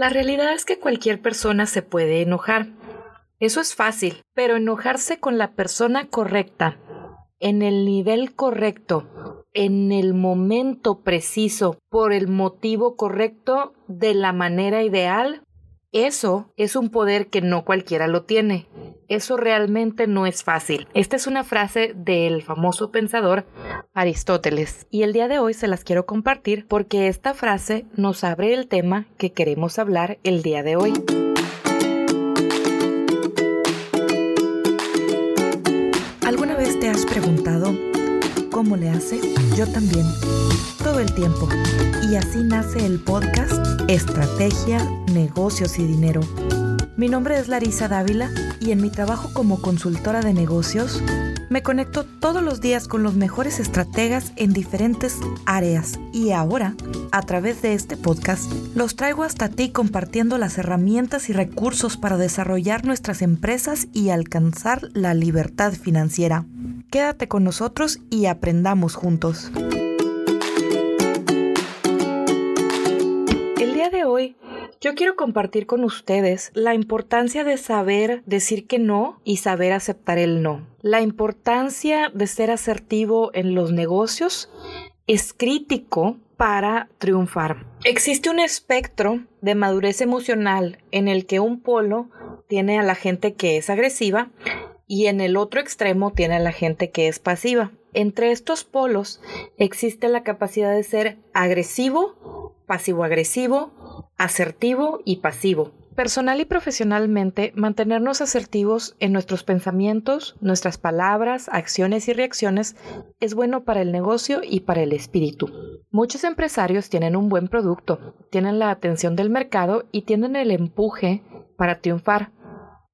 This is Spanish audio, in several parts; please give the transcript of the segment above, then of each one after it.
La realidad es que cualquier persona se puede enojar. Eso es fácil, pero enojarse con la persona correcta, en el nivel correcto, en el momento preciso, por el motivo correcto, de la manera ideal, eso es un poder que no cualquiera lo tiene. Eso realmente no es fácil. Esta es una frase del famoso pensador Aristóteles y el día de hoy se las quiero compartir porque esta frase nos abre el tema que queremos hablar el día de hoy. ¿Alguna vez te has preguntado cómo le hace? Yo también, todo el tiempo. Y así nace el podcast Estrategia, Negocios y Dinero mi nombre es Larisa Dávila y en mi trabajo como consultora de negocios me conecto todos los días con los mejores estrategas en diferentes áreas y ahora, a través de este podcast, los traigo hasta ti compartiendo las herramientas y recursos para desarrollar nuestras empresas y alcanzar la libertad financiera. Quédate con nosotros y aprendamos juntos. Yo quiero compartir con ustedes la importancia de saber decir que no y saber aceptar el no. La importancia de ser asertivo en los negocios es crítico para triunfar. Existe un espectro de madurez emocional en el que un polo tiene a la gente que es agresiva y en el otro extremo tiene a la gente que es pasiva. Entre estos polos existe la capacidad de ser agresivo, pasivo-agresivo, asertivo y pasivo. Personal y profesionalmente, mantenernos asertivos en nuestros pensamientos, nuestras palabras, acciones y reacciones es bueno para el negocio y para el espíritu. Muchos empresarios tienen un buen producto, tienen la atención del mercado y tienen el empuje para triunfar,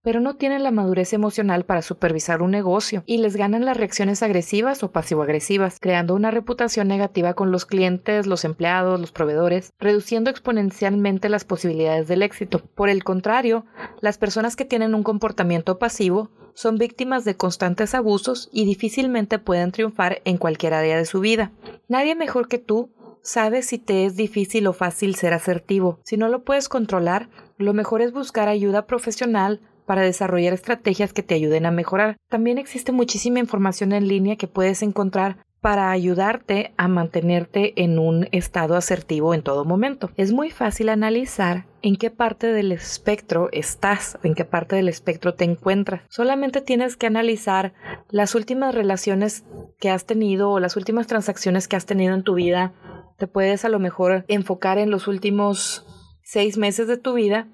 pero no tienen la madurez emocional para supervisar un negocio y les ganan las reacciones agresivas o pasivo-agresivas, creando una reputación negativa con los clientes, los empleados, los proveedores, reduciendo exponencialmente las posibilidades del éxito. Por el contrario, las personas que tienen un comportamiento pasivo son víctimas de constantes abusos y difícilmente pueden triunfar en cualquier área de su vida. Nadie mejor que tú sabe si te es difícil o fácil ser asertivo. Si no lo puedes controlar, lo mejor es buscar ayuda profesional para desarrollar estrategias que te ayuden a mejorar. También existe muchísima información en línea que puedes encontrar para ayudarte a mantenerte en un estado asertivo en todo momento. Es muy fácil analizar en qué parte del espectro estás, en qué parte del espectro te encuentras. Solamente tienes que analizar las últimas relaciones que has tenido o las últimas transacciones que has tenido en tu vida. Te puedes a lo mejor enfocar en los últimos seis meses de tu vida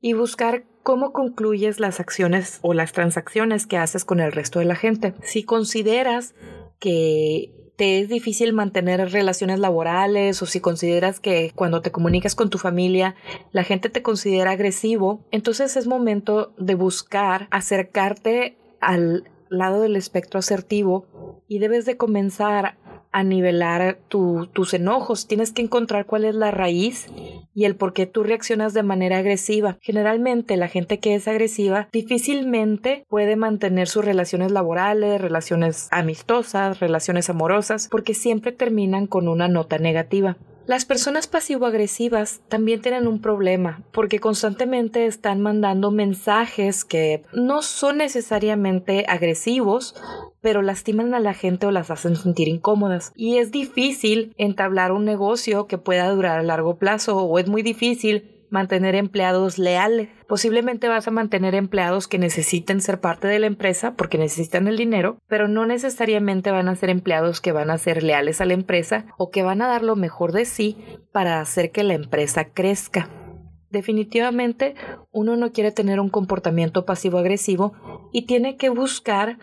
y buscar cómo concluyes las acciones o las transacciones que haces con el resto de la gente. Si consideras que te es difícil mantener relaciones laborales o si consideras que cuando te comunicas con tu familia la gente te considera agresivo, entonces es momento de buscar acercarte al lado del espectro asertivo y debes de comenzar a nivelar tus enojos, tienes que encontrar cuál es la raíz y el por qué tú reaccionas de manera agresiva. Generalmente la gente que es agresiva difícilmente puede mantener sus relaciones laborales, relaciones amistosas, relaciones amorosas, porque siempre terminan con una nota negativa. Las personas pasivo-agresivas también tienen un problema porque constantemente están mandando mensajes que no son necesariamente agresivos, pero lastiman a la gente o las hacen sentir incómodas. Y es difícil entablar un negocio que pueda durar a largo plazo o es muy difícil mantener empleados leales. Posiblemente vas a mantener empleados que necesiten ser parte de la empresa porque necesitan el dinero, pero no necesariamente van a ser empleados que van a ser leales a la empresa o que van a dar lo mejor de sí para hacer que la empresa crezca. Definitivamente uno no quiere tener un comportamiento pasivo-agresivo y tiene que buscar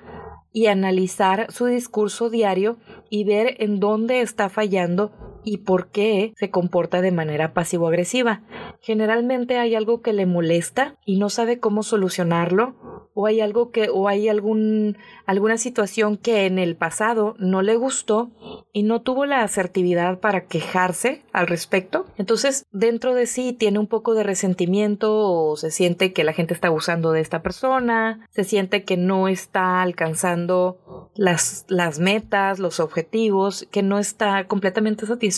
y analizar su discurso diario y ver en dónde está fallando y por qué se comporta de manera pasivo-agresiva. Generalmente hay algo que le molesta y no sabe cómo solucionarlo o hay algo que o hay algún alguna situación que en el pasado no le gustó y no tuvo la asertividad para quejarse al respecto. Entonces, dentro de sí tiene un poco de resentimiento o se siente que la gente está abusando de esta persona, se siente que no está alcanzando las, las metas, los objetivos, que no está completamente satisfecho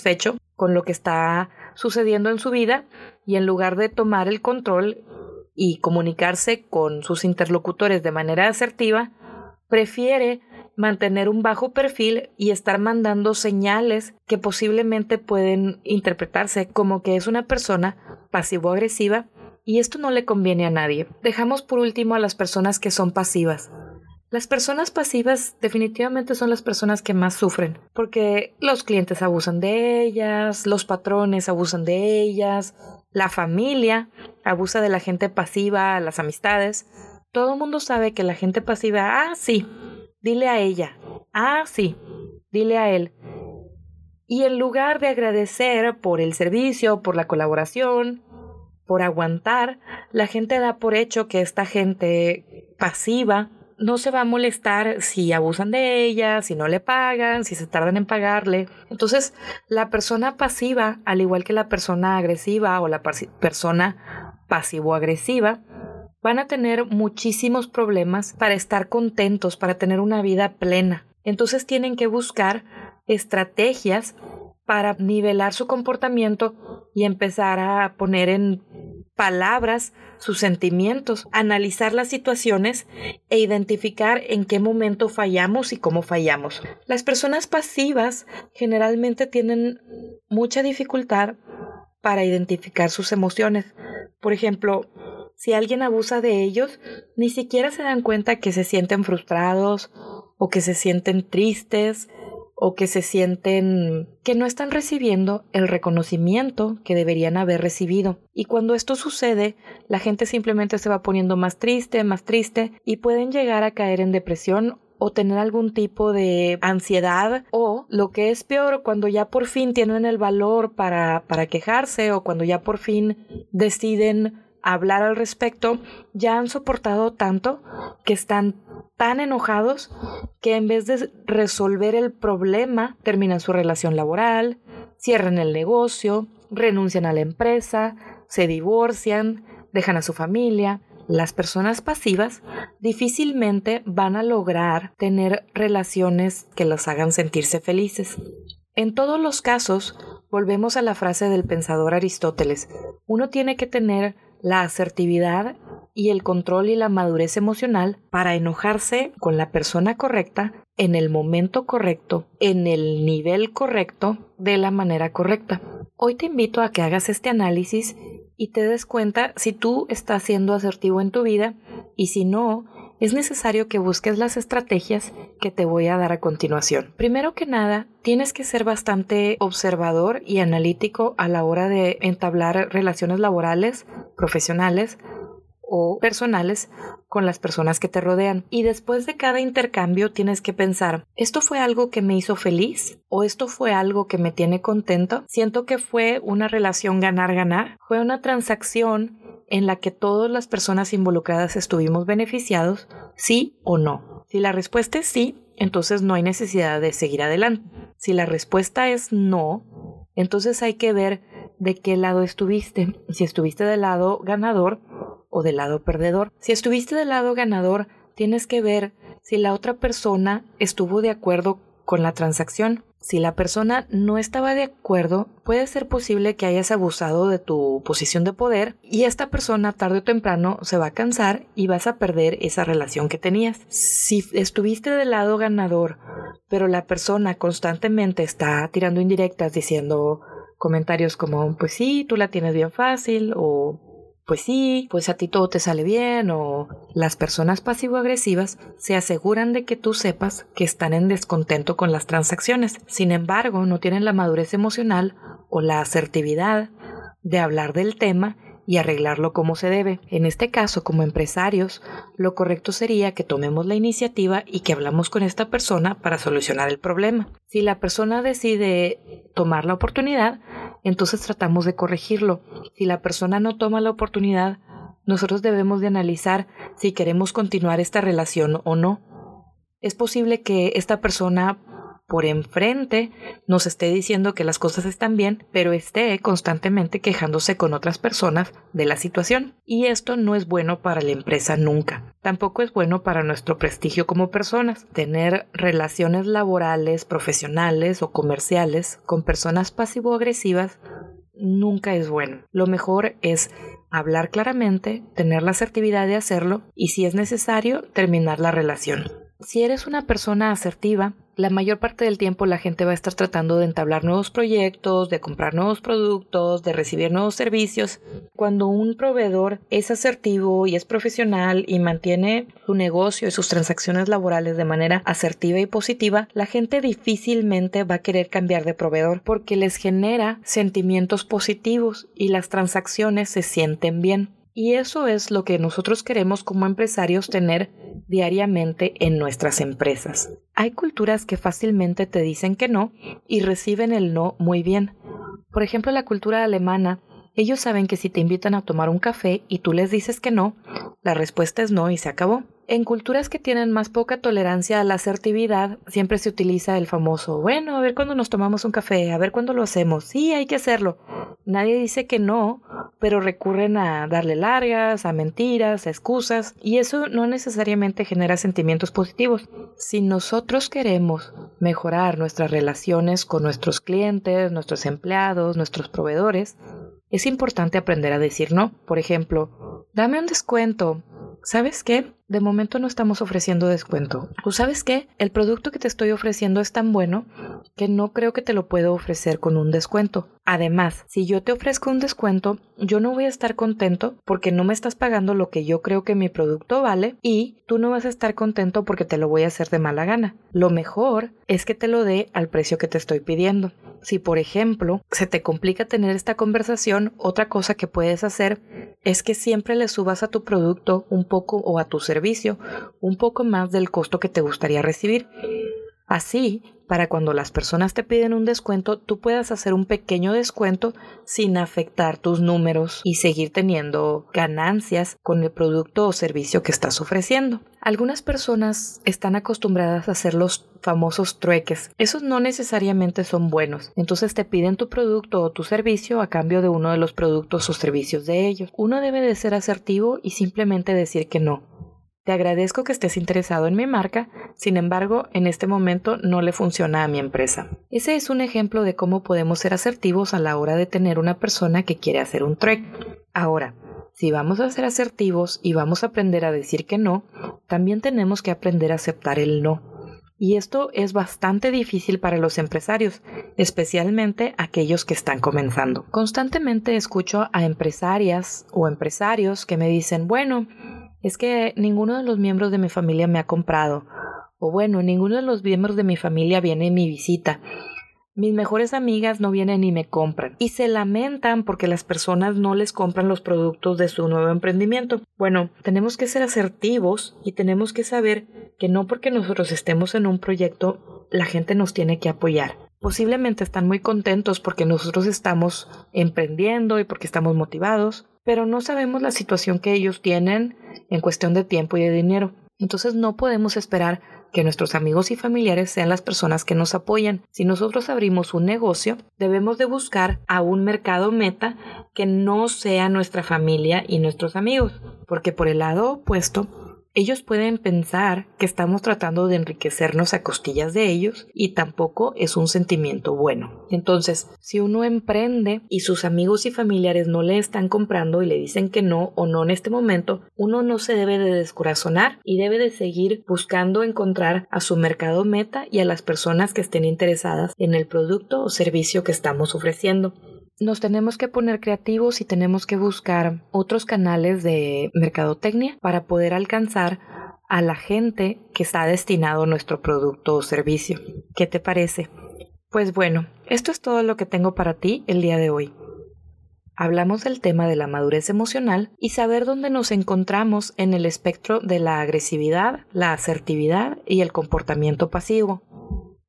con lo que está sucediendo en su vida y en lugar de tomar el control y comunicarse con sus interlocutores de manera asertiva, prefiere mantener un bajo perfil y estar mandando señales que posiblemente pueden interpretarse como que es una persona pasivo-agresiva y esto no le conviene a nadie. Dejamos por último a las personas que son pasivas. Las personas pasivas definitivamente son las personas que más sufren, porque los clientes abusan de ellas, los patrones abusan de ellas, la familia abusa de la gente pasiva, las amistades. Todo el mundo sabe que la gente pasiva, ah, sí, dile a ella, ah, sí, dile a él. Y en lugar de agradecer por el servicio, por la colaboración, por aguantar, la gente da por hecho que esta gente pasiva no se va a molestar si abusan de ella, si no le pagan, si se tardan en pagarle. Entonces, la persona pasiva, al igual que la persona agresiva o la persona pasivo-agresiva, van a tener muchísimos problemas para estar contentos, para tener una vida plena. Entonces tienen que buscar estrategias para nivelar su comportamiento y empezar a poner en palabras sus sentimientos, analizar las situaciones e identificar en qué momento fallamos y cómo fallamos. Las personas pasivas generalmente tienen mucha dificultad para identificar sus emociones. Por ejemplo, si alguien abusa de ellos, ni siquiera se dan cuenta que se sienten frustrados o que se sienten tristes o que se sienten que no están recibiendo el reconocimiento que deberían haber recibido. Y cuando esto sucede, la gente simplemente se va poniendo más triste, más triste y pueden llegar a caer en depresión o tener algún tipo de ansiedad o lo que es peor cuando ya por fin tienen el valor para, para quejarse o cuando ya por fin deciden hablar al respecto, ya han soportado tanto que están tan enojados que en vez de resolver el problema, terminan su relación laboral, cierran el negocio, renuncian a la empresa, se divorcian, dejan a su familia. Las personas pasivas difícilmente van a lograr tener relaciones que los hagan sentirse felices. En todos los casos, volvemos a la frase del pensador Aristóteles, uno tiene que tener la asertividad y el control y la madurez emocional para enojarse con la persona correcta en el momento correcto, en el nivel correcto, de la manera correcta. Hoy te invito a que hagas este análisis y te des cuenta si tú estás siendo asertivo en tu vida y si no, es necesario que busques las estrategias que te voy a dar a continuación. Primero que nada, tienes que ser bastante observador y analítico a la hora de entablar relaciones laborales, profesionales, o personales con las personas que te rodean. Y después de cada intercambio tienes que pensar, ¿esto fue algo que me hizo feliz? ¿O esto fue algo que me tiene contento? Siento que fue una relación ganar-ganar. Fue una transacción en la que todas las personas involucradas estuvimos beneficiados, sí o no. Si la respuesta es sí, entonces no hay necesidad de seguir adelante. Si la respuesta es no, entonces hay que ver de qué lado estuviste. Si estuviste del lado ganador o del lado perdedor. Si estuviste del lado ganador, tienes que ver si la otra persona estuvo de acuerdo con la transacción. Si la persona no estaba de acuerdo, puede ser posible que hayas abusado de tu posición de poder y esta persona tarde o temprano se va a cansar y vas a perder esa relación que tenías. Si estuviste del lado ganador, pero la persona constantemente está tirando indirectas diciendo comentarios como pues sí, tú la tienes bien fácil o pues sí, pues a ti todo te sale bien o las personas pasivo-agresivas se aseguran de que tú sepas que están en descontento con las transacciones. Sin embargo, no tienen la madurez emocional o la asertividad de hablar del tema y arreglarlo como se debe. En este caso, como empresarios, lo correcto sería que tomemos la iniciativa y que hablamos con esta persona para solucionar el problema. Si la persona decide tomar la oportunidad, entonces tratamos de corregirlo. Si la persona no toma la oportunidad, nosotros debemos de analizar si queremos continuar esta relación o no. Es posible que esta persona por enfrente nos esté diciendo que las cosas están bien, pero esté constantemente quejándose con otras personas de la situación. Y esto no es bueno para la empresa nunca. Tampoco es bueno para nuestro prestigio como personas. Tener relaciones laborales, profesionales o comerciales con personas pasivo-agresivas nunca es bueno. Lo mejor es hablar claramente, tener la asertividad de hacerlo y si es necesario, terminar la relación. Si eres una persona asertiva, la mayor parte del tiempo la gente va a estar tratando de entablar nuevos proyectos, de comprar nuevos productos, de recibir nuevos servicios. Cuando un proveedor es asertivo y es profesional y mantiene su negocio y sus transacciones laborales de manera asertiva y positiva, la gente difícilmente va a querer cambiar de proveedor porque les genera sentimientos positivos y las transacciones se sienten bien. Y eso es lo que nosotros queremos como empresarios tener diariamente en nuestras empresas. Hay culturas que fácilmente te dicen que no y reciben el no muy bien. Por ejemplo, la cultura alemana, ellos saben que si te invitan a tomar un café y tú les dices que no, la respuesta es no y se acabó. En culturas que tienen más poca tolerancia a la asertividad, siempre se utiliza el famoso, bueno, a ver cuándo nos tomamos un café, a ver cuándo lo hacemos, sí, hay que hacerlo. Nadie dice que no, pero recurren a darle largas, a mentiras, a excusas, y eso no necesariamente genera sentimientos positivos. Si nosotros queremos mejorar nuestras relaciones con nuestros clientes, nuestros empleados, nuestros proveedores, es importante aprender a decir no. Por ejemplo, dame un descuento, ¿sabes qué? De momento no estamos ofreciendo descuento. ¿O sabes qué? El producto que te estoy ofreciendo es tan bueno que no creo que te lo puedo ofrecer con un descuento. Además, si yo te ofrezco un descuento, yo no voy a estar contento porque no me estás pagando lo que yo creo que mi producto vale y tú no vas a estar contento porque te lo voy a hacer de mala gana. Lo mejor es que te lo dé al precio que te estoy pidiendo. Si, por ejemplo, se te complica tener esta conversación, otra cosa que puedes hacer es que siempre le subas a tu producto un poco o a tu servicio un poco más del costo que te gustaría recibir. Así, para cuando las personas te piden un descuento, tú puedas hacer un pequeño descuento sin afectar tus números y seguir teniendo ganancias con el producto o servicio que estás ofreciendo. Algunas personas están acostumbradas a hacer los famosos trueques. Esos no necesariamente son buenos. Entonces te piden tu producto o tu servicio a cambio de uno de los productos o servicios de ellos. Uno debe de ser asertivo y simplemente decir que no. Te agradezco que estés interesado en mi marca, sin embargo, en este momento no le funciona a mi empresa. Ese es un ejemplo de cómo podemos ser asertivos a la hora de tener una persona que quiere hacer un trek. Ahora, si vamos a ser asertivos y vamos a aprender a decir que no, también tenemos que aprender a aceptar el no. Y esto es bastante difícil para los empresarios, especialmente aquellos que están comenzando. Constantemente escucho a empresarias o empresarios que me dicen, bueno, es que ninguno de los miembros de mi familia me ha comprado. O bueno, ninguno de los miembros de mi familia viene en mi visita. Mis mejores amigas no vienen y me compran. Y se lamentan porque las personas no les compran los productos de su nuevo emprendimiento. Bueno, tenemos que ser asertivos y tenemos que saber que no porque nosotros estemos en un proyecto, la gente nos tiene que apoyar. Posiblemente están muy contentos porque nosotros estamos emprendiendo y porque estamos motivados, pero no sabemos la situación que ellos tienen en cuestión de tiempo y de dinero. Entonces no podemos esperar que nuestros amigos y familiares sean las personas que nos apoyan. Si nosotros abrimos un negocio, debemos de buscar a un mercado meta que no sea nuestra familia y nuestros amigos, porque por el lado opuesto ellos pueden pensar que estamos tratando de enriquecernos a costillas de ellos y tampoco es un sentimiento bueno. Entonces, si uno emprende y sus amigos y familiares no le están comprando y le dicen que no o no en este momento, uno no se debe de descorazonar y debe de seguir buscando encontrar a su mercado meta y a las personas que estén interesadas en el producto o servicio que estamos ofreciendo nos tenemos que poner creativos y tenemos que buscar otros canales de mercadotecnia para poder alcanzar a la gente que está destinado a nuestro producto o servicio. ¿Qué te parece? Pues bueno, esto es todo lo que tengo para ti el día de hoy. Hablamos del tema de la madurez emocional y saber dónde nos encontramos en el espectro de la agresividad, la asertividad y el comportamiento pasivo.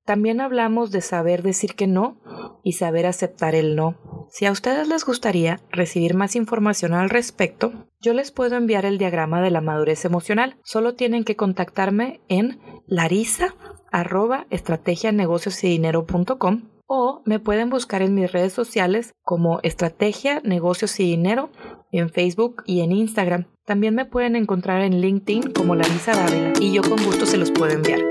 También hablamos de saber decir que no y saber aceptar el no. Si a ustedes les gustaría recibir más información al respecto, yo les puedo enviar el diagrama de la madurez emocional. Solo tienen que contactarme en larisa o me pueden buscar en mis redes sociales como Estrategia, Negocios y Dinero en Facebook y en Instagram. También me pueden encontrar en LinkedIn como Larisa Dávila y yo con gusto se los puedo enviar.